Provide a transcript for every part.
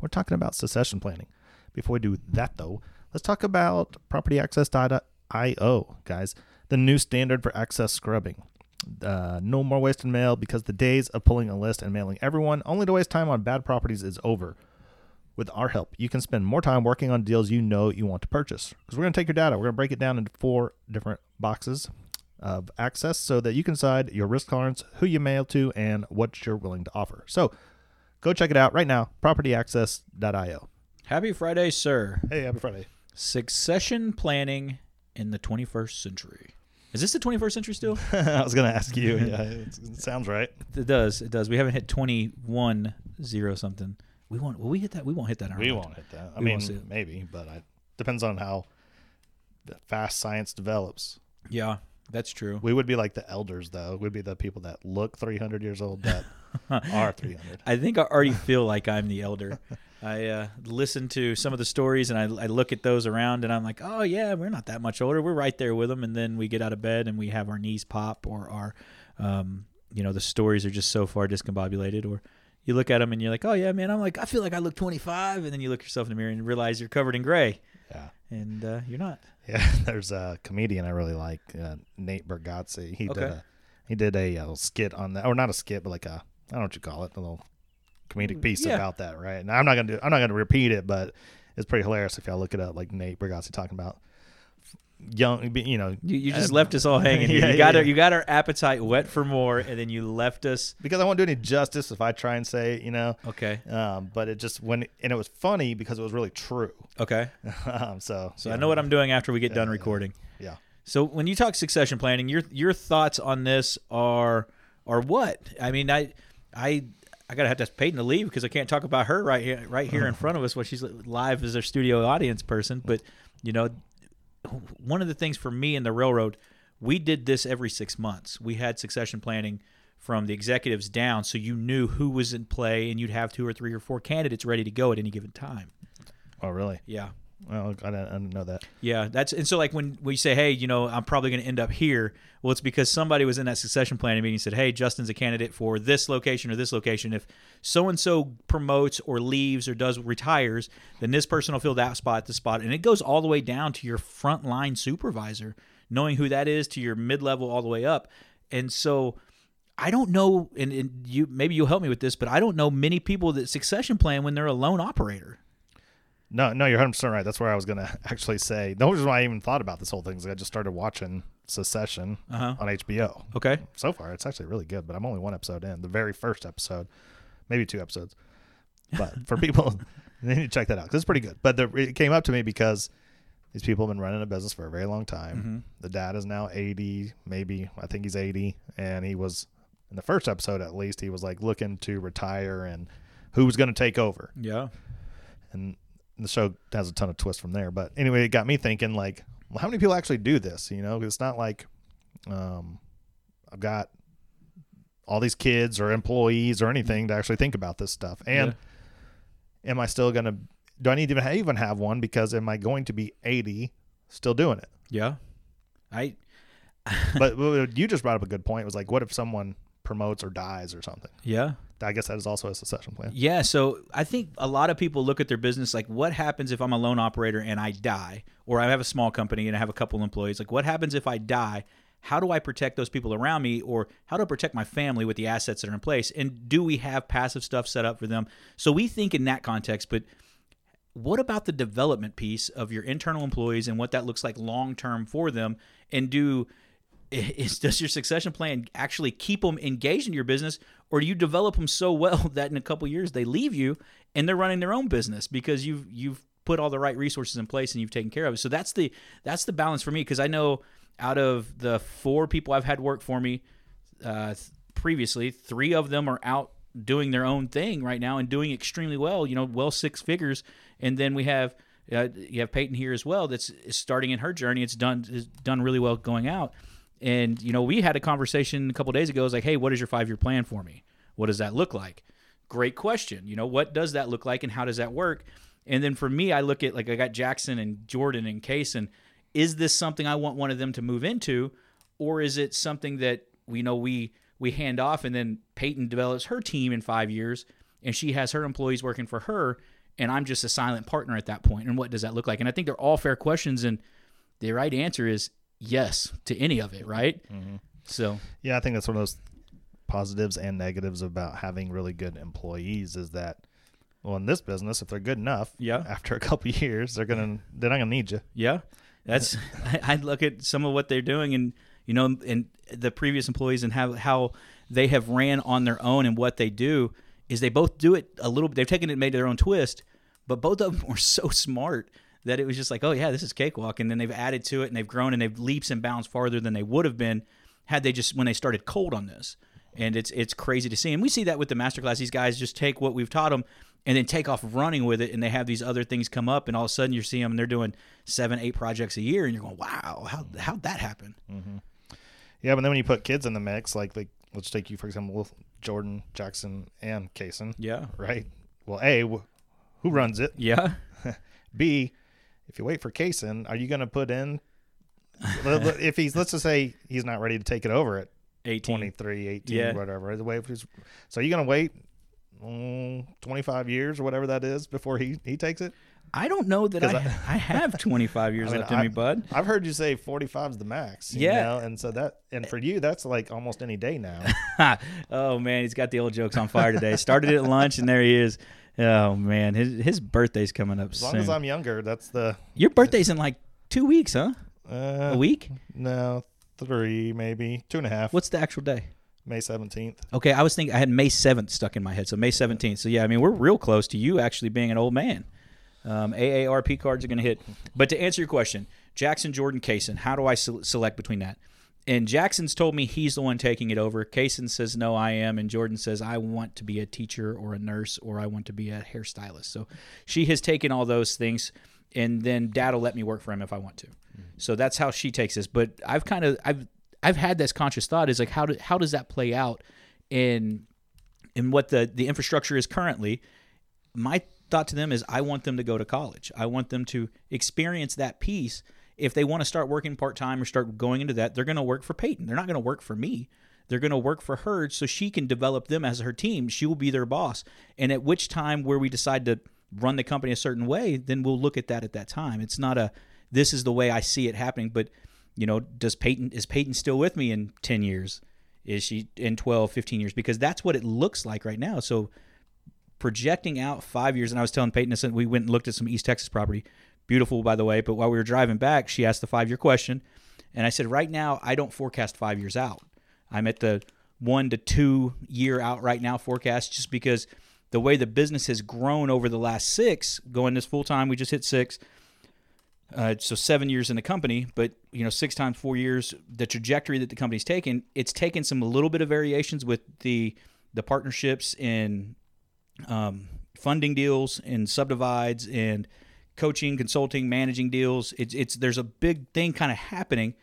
we're talking about succession planning. Before we do that, though, let's talk about property PropertyAccess.io, guys. The new standard for access scrubbing. Uh, no more wasted mail because the days of pulling a list and mailing everyone only to waste time on bad properties is over. With our help, you can spend more time working on deals you know you want to purchase. Because we're going to take your data, we're going to break it down into four different boxes of access so that you can decide your risk tolerance, who you mail to, and what you're willing to offer. So go check it out right now, propertyaccess.io. Happy Friday, sir. Hey, happy Friday. Succession planning in the 21st century. Is this the 21st century still? I was going to ask you. Yeah, it, sounds right. it does. It does. We haven't hit 21 zero something. We won't. Will we hit that? We won't hit that. We won't hit that. I We mean, maybe, but it depends on how fast science develops. Yeah, that's true. We would be like the elders, though. We'd be the people that look 300 years old that are 300. I think I already feel like I'm the elder. I uh, listen to some of the stories and I, I look at those around and I'm like, oh yeah, we're not that much older. We're right there with them. And then we get out of bed and we have our knees pop or our, um, you know, the stories are just so far discombobulated. Or you look at them and you're like, oh yeah, man, I'm like, I feel like I look 25. And then you look yourself in the mirror and realize you're covered in gray, Yeah. and uh, you're not. Yeah, there's a comedian I really like, uh, Nate Bargatze. He did a he did a, uh skit on that, or not a skit, but like a I don't know what you call it, a little comedic piece Mm, yeah. about that, right? And I'm not gonna do I'm not gonna repeat it, but it's pretty hilarious if y'all look it up. Like Nate Bargatze talking about young, you know, You, you just Uh, left us all hanging. here. yeah, you yeah, got our, yeah. you got our appetite whet for more, and then you left us. because I won't do any justice if I try and say, you know, Okay. um, but it just when and it was funny because it was really true. Okay. um, so So I know what I'm doing after we get done yeah. recording. Yeah. So when you talk succession planning, your your thoughts on this are are what? I mean, I I I gotta have to ask Peyton to leave because I can't talk about her right here right here in front of us while she's live as our studio audience person. But you know, one of the things for me in the railroad, we did this every six months. We had succession planning from the executives down, so you knew who was in play, and you'd have two or three or four candidates ready to go at any given time. Oh, really? Yeah. Well, I didn't, I didn't know that. Yeah, that's and so like when we say, hey, you know, I'm probably going to end up here. Well, it's because somebody was in that succession planning meeting and said, hey, Justin's a candidate for this location or this location. If so and so promotes or leaves or does retires, then this person will fill that spot, this spot, and it goes all the way down to your frontline supervisor, knowing who that is, to your mid level all the way up. And so I don't know, and, and you maybe you'll help me with this, but I don't know many people that succession plan when they're a lone operator. No, no, you're 100 percent right. That's where I was gonna actually say. The reason why I even thought about this whole thing is I just started watching Succession Uh-huh. on HBO. Okay. So far, it's actually really good, but I'm only one episode in. The very first episode, maybe two episodes. But for people, they need to check that out 'cause it's pretty good. But the, it came up to me because these people have been running a business for a very long time. Mm-hmm. The dad is now 80, maybe I think he's 80, and he was in the first episode at least. He was like looking to retire and who was going to take over Yeah. and the show has a ton of twists from there. But anyway, it got me thinking like, well, how many people actually do this? You know, it's not like um, I've got all these kids or employees or anything to actually think about this stuff. And am I still gonna? Do I need to even even have one? Because am I going to be eighty still doing it? Yeah. I but you just brought up a good point. It was like, what if someone promotes or dies or something? yeah. I guess that is also a succession plan. Yeah, so I think a lot of people look at their business like what happens if I'm a lone operator and I die or I have a small company and I have a couple employees like what happens if I die? How do I protect those people around me or how do I protect my family with the assets that are in place? And do we have passive stuff set up for them? So we think in that context, but what about the development piece of your internal employees and what that looks like long term for them and do is does your succession plan actually keep them engaged in your business or do you develop them so well that in a couple years they leave you and they're running their own business because you've you've put all the right resources in place and you've taken care of it so that's the that's the balance for me because i know out of the four people i've had work for me uh, previously three of them are out doing their own thing right now and doing extremely well. You know, well six figures, and then we have uh, you have Peyton here as well. That's starting in her journey. It's done is done really well going out. And you know, we had a conversation a couple days ago. It's like, hey, what is your five year plan for me? What does that look like? Great question. You know, what does that look like, and how does that work? And then for me, I look at like I got Jackson and Jordan and Case, and is this something I want one of them to move into, or is it something that we know we we hand off, and then Peyton develops her team in five years, and she has her employees working for her, and I'm just a silent partner at that point. And what does that look like? And I think they're all fair questions, and the right answer is yes to any of it, right? Mm-hmm. So yeah, I think that's one of those positives and negatives about having really good employees is that well in this business if they're good enough yeah after a couple years they're gonna they're not gonna need you yeah that's I, look at some of what they're doing and you know and the previous employees and how how they have ran on their own and what they do is they both do it a little bit they've taken it made their own twist but both of them were so smart that it was just like oh yeah this is cakewalk. And then they've added to it and they've grown and they've leaps and bounds farther than they would have been had they just when they started cold on this. And it's it's crazy to see. And we see that with the masterclass. These guys just take what we've taught them and then take off running with it and they have these other things come up and all of a sudden you see them and they're doing seven eight projects a year and you're going wow how, how'd that happen? Mm-hmm. yeah but then when you put kids in the mix like like let's take you for example jordan jackson and Kaysen. yeah. right? Well a who runs it? Yeah. B if you wait for Kaysen, are you going to put in if he's let's just say he's not ready to take it over at 18 23 18 yeah. whatever so you're going to wait mm, 25 years or whatever that is before he he takes it I don't know that I, I, I, have 25 years I mean, left in me, bud. I've heard you say 45 is the max. yeah. Know? And so that, and for you, that's like almost any day now. oh, man. He's got the old jokes on fire today. Started at lunch, and there he is. Oh, man. His, his birthday's coming up as soon. long as I'm younger, that's the. Your birthday's in like two weeks, huh? Uh, a week? No, three, maybe two and a half. What's the actual day? May 17th. Okay, I was thinking I had May 7th stuck in my head. So May 17th. So yeah, I mean, we're real close to you actually being an old man. Um, AARP cards are going to hit. But to answer your question, Jackson, Jordan, Kaysen, how do I se- select between that? And Jackson's told me he's the one taking it over. Kaysen says, no, I am. And Jordan says, I want to be a teacher or a nurse or I want to be a hairstylist. So she has taken all those things. And then dad will let me work for him if I want to. Mm-hmm. So that's how she takes this. But I've kind of, I've, I've had this conscious thought is like, how, do, how does that play out in, in what the, the infrastructure is currently? My thought to them is I want them to go to college. I want them to experience that piece. If they want to start working part time or start going into that, they're going to work for Peyton. They're not going to work for me. They're going to work for her so she can develop them as her team. She will be their boss. And at which time where we decide to run the company a certain way, then we'll look at that at that time. It's not a this is the way I see it happening, but you know, does Peyton is Peyton still with me in 10 years? Is she in 12, 15 years? Because that's what it looks like right now. So projecting out five years, and I was telling Peyton, we went and looked at some East Texas property. Beautiful, by the way. But while we were driving back, she asked the five year question. And I said, right now, I don't forecast five years out. I'm at the one to two year out right now forecast just because the way the business has grown over the last six, going this full time, we just hit six. Uh, so seven years in the company, but you know, six times four years, the trajectory that the company's taken, it's taken some little bit of variations with the the partnerships and um, funding deals and subdivides and coaching, consulting, managing deals. It's it's there's a big thing kind of happening,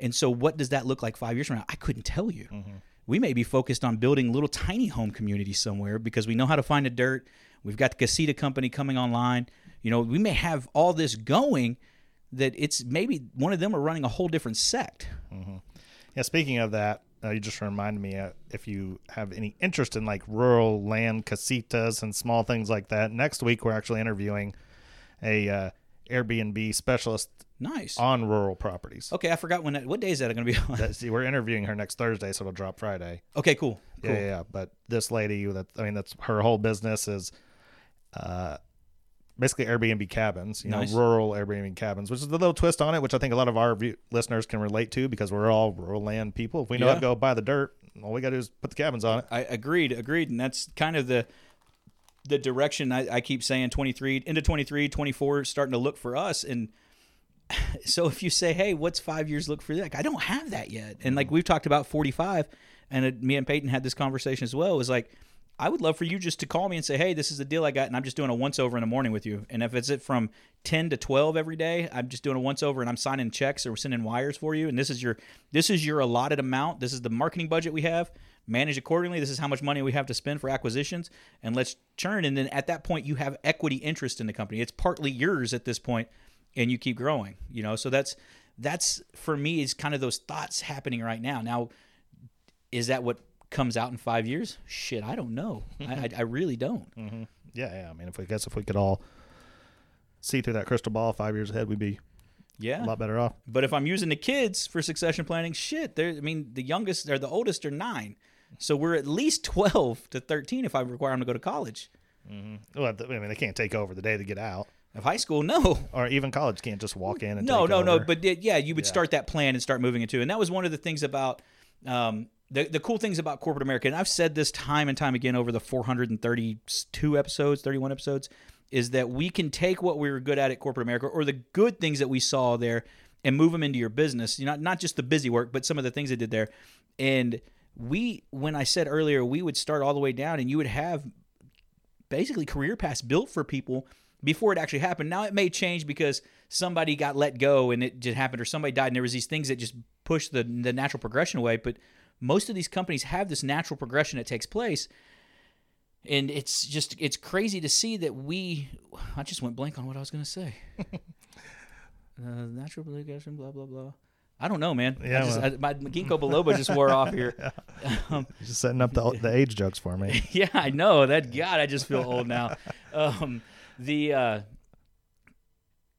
and so what does that look like five years from now? I couldn't tell you. Mm-hmm. We may be focused on building little tiny home communities somewhere because we know how to find the dirt. We've got the Casita company coming online. You know, we may have all this going that it's maybe one of them are running a whole different sect. Mm-hmm. Yeah. Speaking of that, uh, you just reminded me uh, if you have any interest in like rural land casitas and small things like that. Next week we're actually interviewing a uh, Airbnb specialist. Nice on rural properties. Okay, I forgot when. That, what day is that going to be on? That, see, we're interviewing her next Thursday, so it'll drop Friday. Okay, cool. cool. Yeah, yeah, But this lady, that I mean, that's her whole business is uh, basically Airbnb cabins, you nice. know, rural Airbnb cabins, which is the little twist on it, which I think a lot of our view- listeners can relate to because we're all rural land people. If we know yeah. how to go buy the dirt, all we got to do is put the cabins on it. I agreed, agreed, and that's kind of the the direction I, I keep saying 23 into 23 24 starting to look for us and so if you say hey what's five years look for that like, i don't have that yet and like mm-hmm. we've talked about 45 and it, me and peyton had this conversation as well it was like I would love for you just to call me and say, "Hey, this is the deal I got, and I'm just doing a once over in the morning with you." And if it's it from 10 to 12 every day, I'm just doing a once over, and I'm signing checks or sending wires for you. And this is your this is your allotted amount. This is the marketing budget we have. Manage accordingly. This is how much money we have to spend for acquisitions, and let's churn. And then at that point, you have equity interest in the company. It's partly yours at this point, and you keep growing. You know, so that's that's for me is kind of those thoughts happening right now. Now, is that what comes out in five years? Shit, I don't know. I, I, really don't. Mm-hmm. Yeah, yeah. I mean, if we I guess if we could all see through that crystal ball five years ahead, we'd be Yeah. a lot better off. But if I'm using the kids for succession planning, shit, they're, I mean, the youngest or the oldest are nine. So we're at least 12 to 13 if I require them to go to college. Well, I mean, they can't take over the day to get out, Of high school, no. or even college can't just walk in and No, take no, no. But it- yeah, you would Yeah. start that plan and start moving into. And that was one of the things about um, the the cool things about corporate America. And I've said this time and time again over the 432 episodes, 31 episodes, is that we can take what we were good at at corporate America or the good things that we saw there and move them into your business. You know, not just the busy work, but some of the things they did there. And we, when I said earlier, we would start all the way down, and you would have basically career paths built for people before it actually happened. Now it may change because somebody got let go and it just happened, or somebody died, and there was these things that just pushed the the natural progression away. But most of these companies have this natural progression that takes place, and it's just it's crazy to see that we. I just went blank on what I was going to say. uh, natural progression, blah blah blah. I don't know, man. Yeah, I just, well. I, my ginkgo biloba just wore off here. Um, just setting up the, the age jokes for me. yeah, I know that. God, I just feel old now. Um, the uh,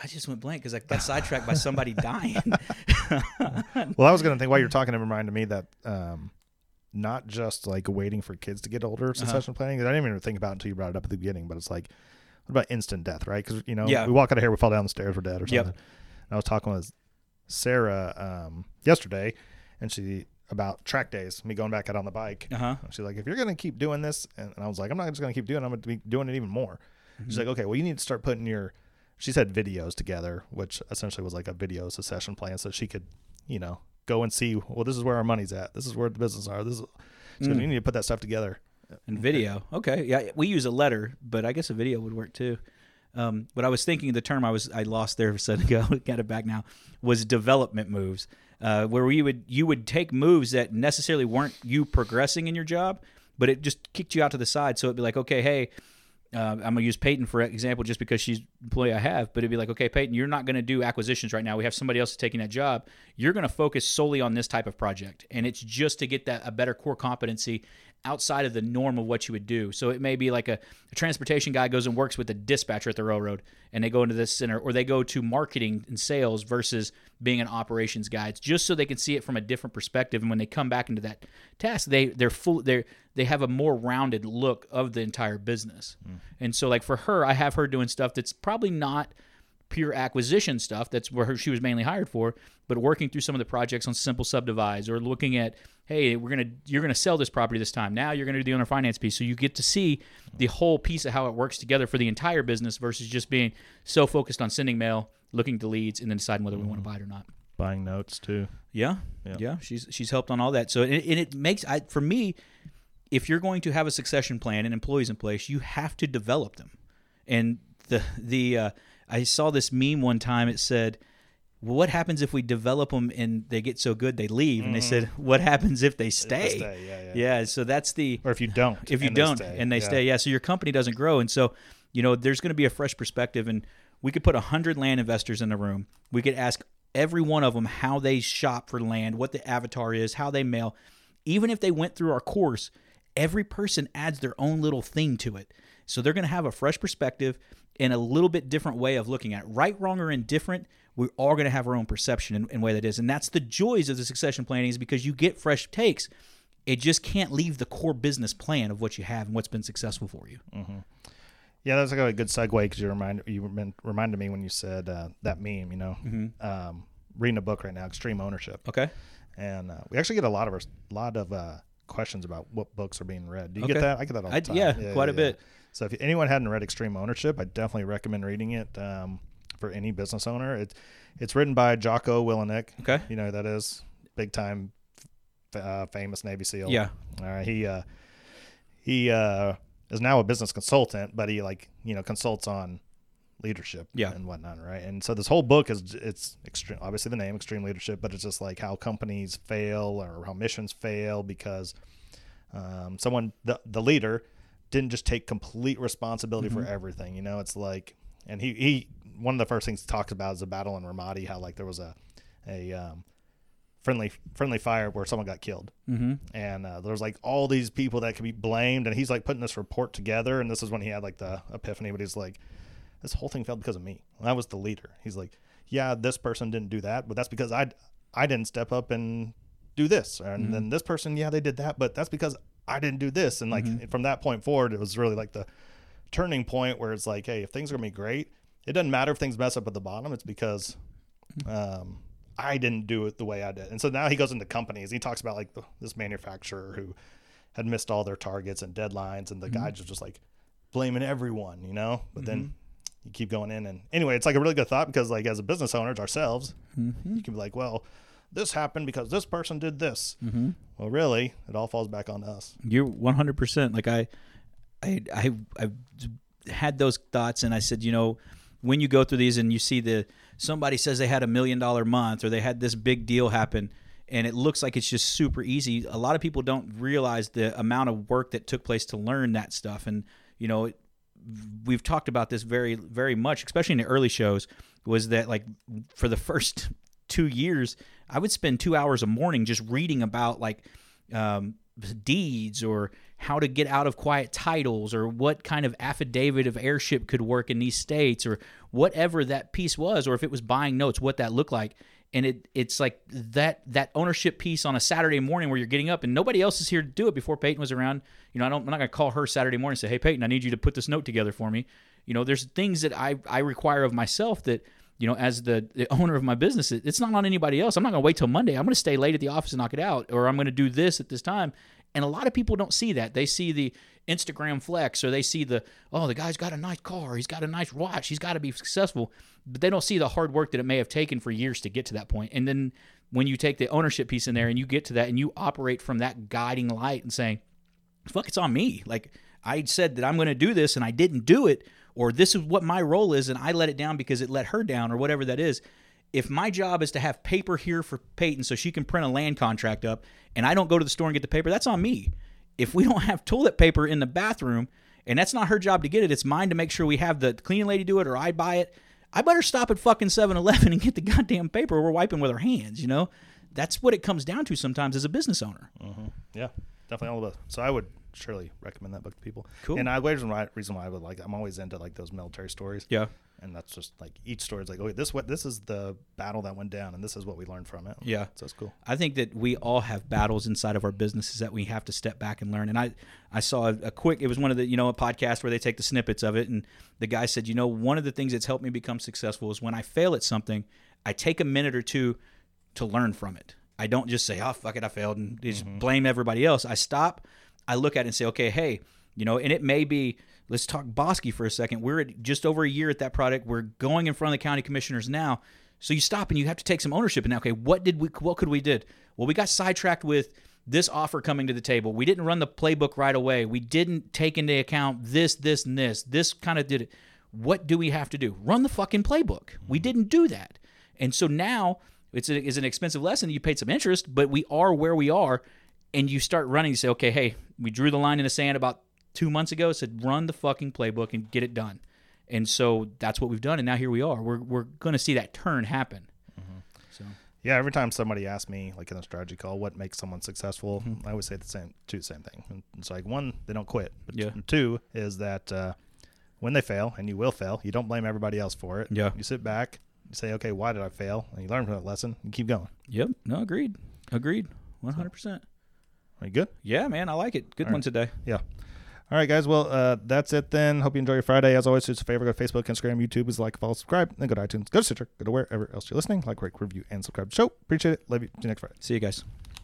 I just went blank because I got sidetracked by somebody dying. Well, I was going to think while you're talking, it reminded me that um, not just like waiting for kids to get older, Uh-huh. succession planning. 'cause I didn't even think about it until you brought it up at the beginning. But it's like, what about instant death, right? Because you know, Yeah. we walk out of here, we fall down the stairs, we're dead or something. Yep. And I was talking with Sarah um, yesterday, and she about track days, me going back out on the bike. Uh huh. She's like, if you're going to keep doing this, and, and I was like, I'm not just going to keep doing it. I'm going to be doing it even more. She's Mm-hmm. like, okay, well, you need to start putting your, she said videos together, which essentially was like a video succession plan so she could, you know, go and see, well, this is where our money's at. This is where the business are. This is, so Mm. you need to put that stuff together. And video. Okay. Yeah, we use a letter, but I guess a video would work too. Um, but I was thinking of the term I was I lost there a second ago, got it back now, was development moves, uh, where we would you would take moves that necessarily weren't you progressing in your job, but it just kicked you out to the side. So it'd be like, okay, hey, uh, I'm gonna use Peyton for example, just because she's employee I have. But it'd be like, okay, Peyton, you're not gonna do acquisitions right now. We have somebody else taking that job. You're gonna focus solely on this type of project, and it's just to get that a better core competency outside of the norm of what you would do. So it may be like a, a transportation guy goes and works with a dispatcher at the railroad, and they go into this center, or they go to marketing and sales versus being an operations guy. It's just so they can see it from a different perspective, and when they come back into that task, they they're full they they have a more rounded look of the entire business. Mm. And so, like for her, I have her doing stuff that's probably not pure acquisition stuff. That's where she was mainly hired for. But working through some of the projects on simple subdivise or looking at, hey, we're gonna you're gonna sell this property this time. Now you're gonna do the owner finance piece, so you get to see the whole piece of how it works together for the entire business versus just being so focused on sending mail, looking to leads, and then deciding whether we want to buy it or not. Buying notes too. Yeah, Yeah. yeah, She's she's helped on all that. So and, and it makes I for me, if you're going to have a succession plan and employees in place, you have to develop them. And the the uh, I saw this meme one time. It said, well, "What happens if we develop them and they get so good they leave?" And they mm-hmm. said, "What happens if they stay?" stay, yeah, yeah. yeah. So that's the Or if you don't. if you and don't stay. and they Yeah. stay yeah so your company doesn't grow and so you know there's going to be a fresh perspective and we could put 100 land investors in the room we could ask every one of them how they shop for land what the avatar is how they mail even if they went through our course every person adds their own little thing to it so they're going to have a fresh perspective and a little bit different way of looking at it right wrong or indifferent we're all going to have our own perception and, and way that is and that's the joys of the succession planning is because you get fresh takes it just can't leave the core business plan of what you have and what's been successful for you. Yeah, that's like a good segue because you remind you reminded me when you said uh, that meme. You know, Mm-hmm. um, reading a book right now, Extreme Ownership, Okay. and uh, we actually get a lot of our, lot of uh, questions about what books are being read. Do you Okay. get that? I get that all the I- time. yeah, quite a bit. So if anyone hadn't read Extreme Ownership, I definitely recommend reading it um, for any business owner. It's it's written by Jocko Willink. Okay. You know who that is big time, uh, famous Navy SEAL. Yeah. All right. He uh, he uh, is now a business consultant, but he like you know consults on leadership Yeah. and whatnot, right? And so this whole book is it's extreme. Obviously, the name extreme leadership, but it's just like how companies fail or how missions fail because um, someone the the leader didn't just take complete responsibility for everything. You know, it's like, and he he one of the first things he talks about is the battle in Ramadi, how like there was a a um, friendly friendly fire where someone got killed Mm-hmm. and uh, there's like all these people that could be blamed and he's like putting this report together and this is when he had like the epiphany but he's like this whole thing failed because of me. I was the leader. He's like yeah this person didn't do that but that's because i i didn't step up and do this. And then mm-hmm. this person yeah they did that but that's because i didn't do this. And like mm-hmm. from that point forward it was really like the turning point where it's like hey if things are gonna be great it doesn't matter if things mess up at the bottom. It's because mm-hmm. um, I didn't do it the way I did. And so now he goes into companies. He talks about like the, this manufacturer who had missed all their targets and deadlines, and the guy just just like blaming everyone, you know. But then you keep going in, and anyway, it's like a really good thought because like as a business owners ourselves, you can be like, well, this happened because this person did this. Mm-hmm. Well, really, it all falls back on us. You're 100 percent like I, I, I, I had those thoughts, and I said, you know, when you go through these and you see the somebody says they had a million dollar month or they had this big deal happen, and it looks like it's just super easy. A lot of people don't realize the amount of work that took place to learn that stuff, and you know. It, we've talked about this very very much especially in the early shows was that like for the first two years i would spend two hours a morning just reading about like um, deeds or how to get out of quiet titles or what kind of affidavit of heirship could work in these states or whatever that piece was or if it was buying notes what that looked like and it it's like that that ownership piece on a Saturday morning where you're getting up and nobody else is here to do it before Peyton was around you know I don't I'm not going to call her Saturday morning and say hey Peyton I need you to put this note together for me you know there's things that I I require of myself that you know, as the, the owner of my business, it- it's not on anybody else. I'm not going to wait till Monday. I'm going to stay late at the office and knock it out, or I'm going to do this at this time. And a lot of people don't see that. They see the Instagram flex, or they see the, oh, the guy's got a nice car, he's got a nice watch, he's got to be successful. But they don't see the hard work that it may have taken for years to get to that point. And then when you take the ownership piece in there and you get to that and you operate from that guiding light and saying, fuck, it's on me. Like I said that I'm going to do this and I didn't do it, or this is what my role is and I let it down because it let her down, or whatever that is. If my job is to have paper here for Peyton so she can print a land contract up, and I don't go to the store and get the paper, that's on me. If we don't have toilet paper in the bathroom, and that's not her job to get it, it's mine to make sure we have the cleaning lady do it or I buy it. I better stop at fucking 7 Eleven and get the goddamn paper we're wiping with our hands, you know? That's what it comes down to sometimes as a business owner. Mm-hmm. Yeah, definitely all of us. So I would surely recommend that book to people. Cool. And I why reason why I would like I'm always into like those military stories. Yeah. And that's just like each story is like, okay, this what this is the battle that went down, and this is what we learned from it. Yeah. so it's cool. I think that we all have battles inside of our businesses that we have to step back and learn. And I, I saw a, a quick, it was one of the, you know, a podcast where they take the snippets of it. And the guy said, you know, one of the things that's helped me become successful is when I fail at something, I take a minute or two to learn from it. I don't just say, oh, fuck it, I failed and just mm-hmm. blame everybody else. I stop, I look at it and say, okay, hey, you know, and it may be, let's talk Bosky for a second. We're at just over a year at that product. We're going in front of the county commissioners now. So you stop and you have to take some ownership. And now, okay, what did we, what could we did? Well, we got sidetracked with this offer coming to the table. We didn't run the playbook right away. We didn't take into account this, this, and this. This kind of did it. What do we have to do? Run the fucking playbook. We mm-hmm. didn't do that. And so now it's, a, it's an expensive lesson. You paid some interest, but we are where we are. And you start running. You say, okay, hey, we drew the line in the sand about two months ago. Said run the fucking playbook and get it done. And so that's what we've done. And now here we are. We're we're going to see that turn happen. So Yeah, every time somebody asks me, like in a strategy call, what makes someone successful, Mm-hmm. I always say the same, two same thing. And it's like one, they don't quit. But Yeah. two is that uh, when they fail, and you will fail, you don't blame everybody else for it. Yeah. You sit back, you say, okay, why did I fail? And you learn from that lesson, and keep going. yep, no, agreed, agreed, one hundred percent. Are you good? Yeah, man, I like it. Good All one right. today. Yeah. All right, guys. Well, uh, that's it then. Hope you enjoy your Friday. As always, do us a favor. Go to Facebook, Instagram, YouTube. Is like, follow, subscribe. Then go to iTunes. Go to Stitcher. Go to wherever else you're listening. Like, rate, review, and subscribe to the show. Appreciate it. Love you. See you next Friday. See you guys.